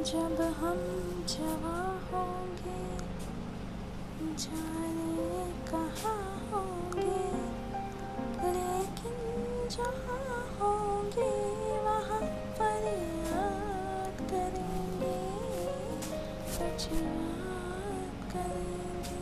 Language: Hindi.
जब हम जवा होंगे, जाने कहाँ होंगे? लेकिन जहाँ होंगे, वहाँ पर याद करेंगे, कुछ याद करेंगे।